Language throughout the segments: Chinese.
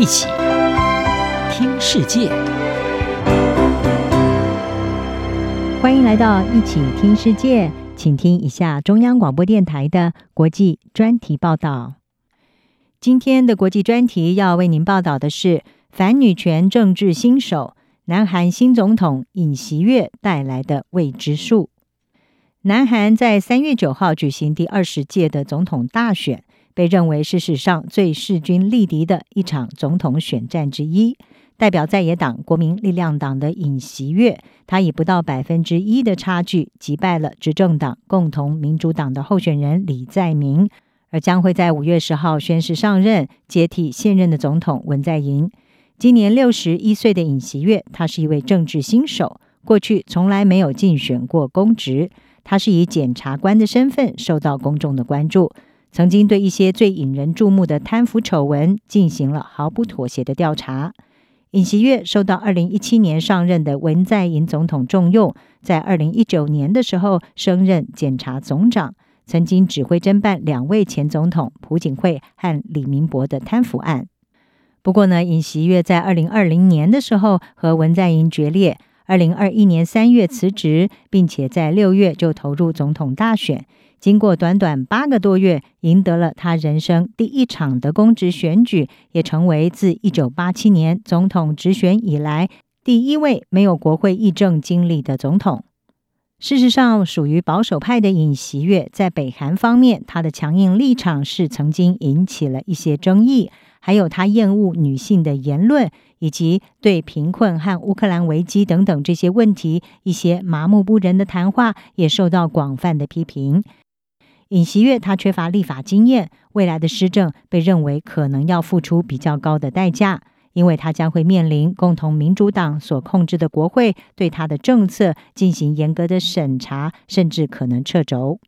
一起听世界，欢迎来到一起听世界，请听一下中央广播电台的国际专题报道。今天的国际专题要为您报道的是反女权政治新手，南韩新总统尹锡悦带来的未知数。南韩在三月九号举行第二十届的总统大选。被认为是史上最势均力敌的一场总统选战之一。代表在野党国民力量党的尹锡悦，他以不到百分之一的差距击败了执政党共同民主党的候选人李在明，而将会在五月十号宣誓上任，接替现任的总统文在寅。今年六十一岁的尹锡悦，他是一位政治新手，过去从来没有竞选过公职，他是以检察官的身份受到公众的关注。曾经对一些最引人注目的贪腐丑闻进行了毫不妥协的调查。尹锡悦受到二零一七年上任的文在寅总统重用，在二零一九年的时候升任检察总长，曾经指挥侦办两位前总统朴槿惠和李明博的贪腐案。不过呢，尹锡悦在二零二零年的时候和文在寅决裂，二零二一年三月辞职，并且在六月就投入总统大选。经过短短八个多月，赢得了他人生第一场的公职选举，也成为自一九八七年总统直选以来第一位没有国会议政经历的总统。事实上，属于保守派的尹锡悦在北韩方面，他的强硬立场是曾经引起了一些争议，还有他厌恶女性的言论，以及对贫困和乌克兰危机等等这些问题一些麻木不仁的谈话，也受到广泛的批评。尹锡悦他缺乏立法经验，未来的施政被认为可能要付出比较高的代价，因为他将会面临共同民主党所控制的国会对他的政策进行严格的审查，甚至可能掣肘。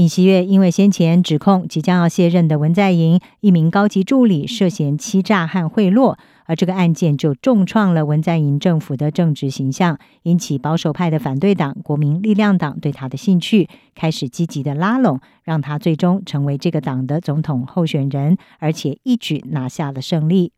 尹锡悦因为先前指控即将要卸任的文在寅一名高级助理涉嫌欺诈和贿赂。而这个案件就重创了文在寅政府的政治形象，引起保守派的反对党国民力量党对他的兴趣，开始积极的拉拢，让他最终成为这个党的总统候选人，而且一举拿下了胜利。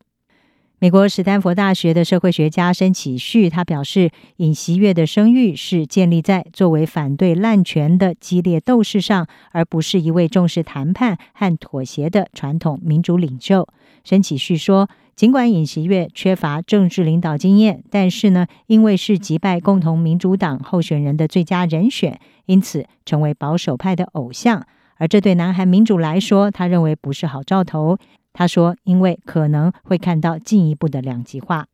美国史丹佛大学的社会学家申启旭他表示，尹锡悦的声誉是建立在作为反对滥权的激烈斗士上，而不是一位重视谈判和妥协的传统民主领袖。申启旭说。尽管尹锡悦缺乏政治领导经验，但是呢，因为是击败共同民主党候选人的最佳人选，因此成为保守派的偶像。而这对南韩民主来说，他认为不是好兆头。他说，因为可能会看到进一步的两极化。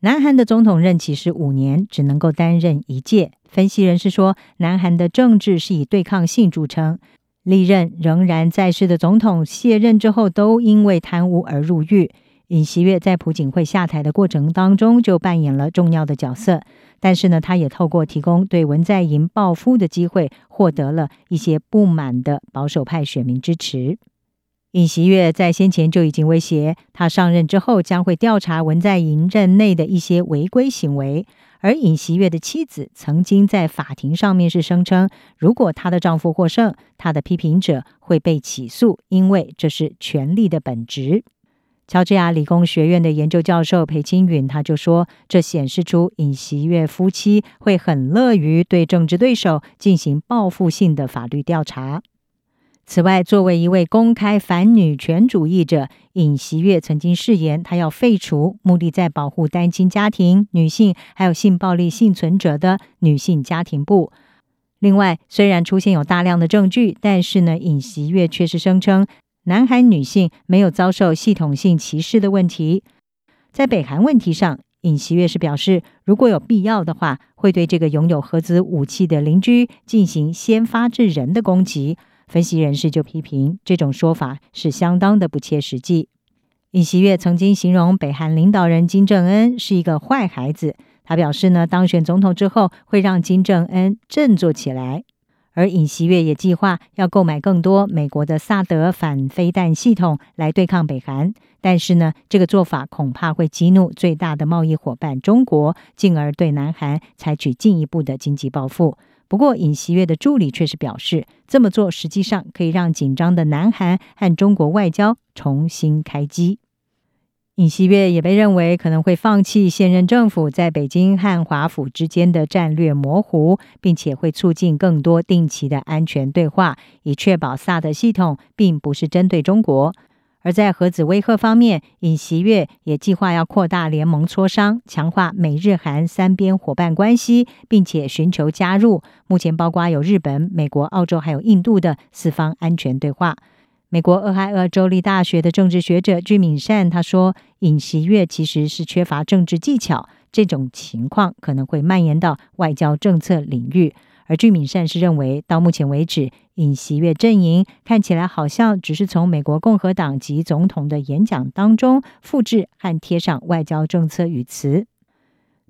南韩的总统任期是五年，只能够担任一届。分析人士说，南韩的政治是以对抗性著称，历任仍然在世的总统卸任之后，都因为贪污而入狱。尹锡悦在朴槿惠下台的过程当中就扮演了重要的角色，但是呢，他也透过提供对文在寅报复的机会，获得了一些不满的保守派选民支持。尹锡悦在先前就已经威胁，他上任之后将会调查文在寅任内的一些违规行为。而尹锡悦的妻子曾经在法庭上面是声称，如果她的丈夫获胜，她的批评者会被起诉，因为这是权力的本质。乔治亚理工学院的研究教授裴清允他就说：“这显示出尹锡悦夫妻会很乐于对政治对手进行报复性的法律调查。”此外，作为一位公开反女权主义者，尹锡悦曾经誓言他要废除目的在保护单亲家庭、女性还有性暴力幸存者的女性家庭部。另外，虽然出现有大量的证据，但是呢，尹锡悦却是声称。南韩女性没有遭受系统性歧视的问题，在北韩问题上，尹锡悦是表示，如果有必要的话，会对这个拥有核子武器的邻居进行先发制人的攻击。分析人士就批评这种说法是相当的不切实际。尹锡悦曾经形容北韩领导人金正恩是一个坏孩子，他表示呢，当选总统之后会让金正恩振作起来。而尹锡悦也计划要购买更多美国的萨德反飞弹系统来对抗北韩，但是呢，这个做法恐怕会激怒最大的贸易伙伴中国，进而对南韩采取进一步的经济报复。不过，尹锡悦的助理却是表示，这么做实际上可以让紧张的南韩和中国外交重新开机。尹锡悦也被认为可能会放弃现任政府在北京和华府之间的战略模糊，并且会促进更多定期的安全对话，以确保萨德系统并不是针对中国。而在核子威吓方面，尹锡悦也计划要扩大联盟磋商，强化美日韩三边伙伴关系，并且寻求加入目前包括有日本、美国、澳洲还有印度的四方安全对话。美国俄亥俄州立大学的政治学者具敏善他说：“尹锡悦其实是缺乏政治技巧，这种情况可能会蔓延到外交政策领域。”而具敏善是认为，到目前为止，尹锡悦阵营看起来好像只是从美国共和党籍总统的演讲当中复制和贴上外交政策语词。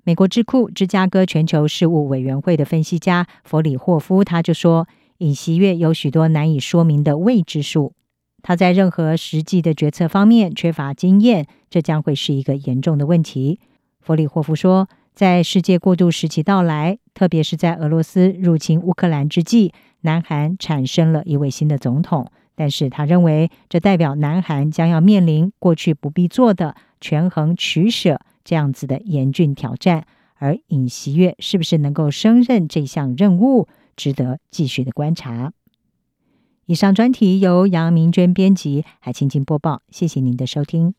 美国智库芝加哥全球事务委员会的分析家弗里霍夫他就说：“尹锡悦有许多难以说明的未知数，他在任何实际的决策方面缺乏经验，这将会是一个严重的问题。”弗里霍夫说。在世界过渡时期到来，特别是在俄罗斯入侵乌克兰之际，南韩产生了一位新的总统。但是他认为，这代表南韩将要面临过去不必做的权衡取舍这样子的严峻挑战。而尹锡悦是不是能够胜任这项任务，值得继续的观察。以上专题由杨明娟编辑，海清清播报。谢谢您的收听。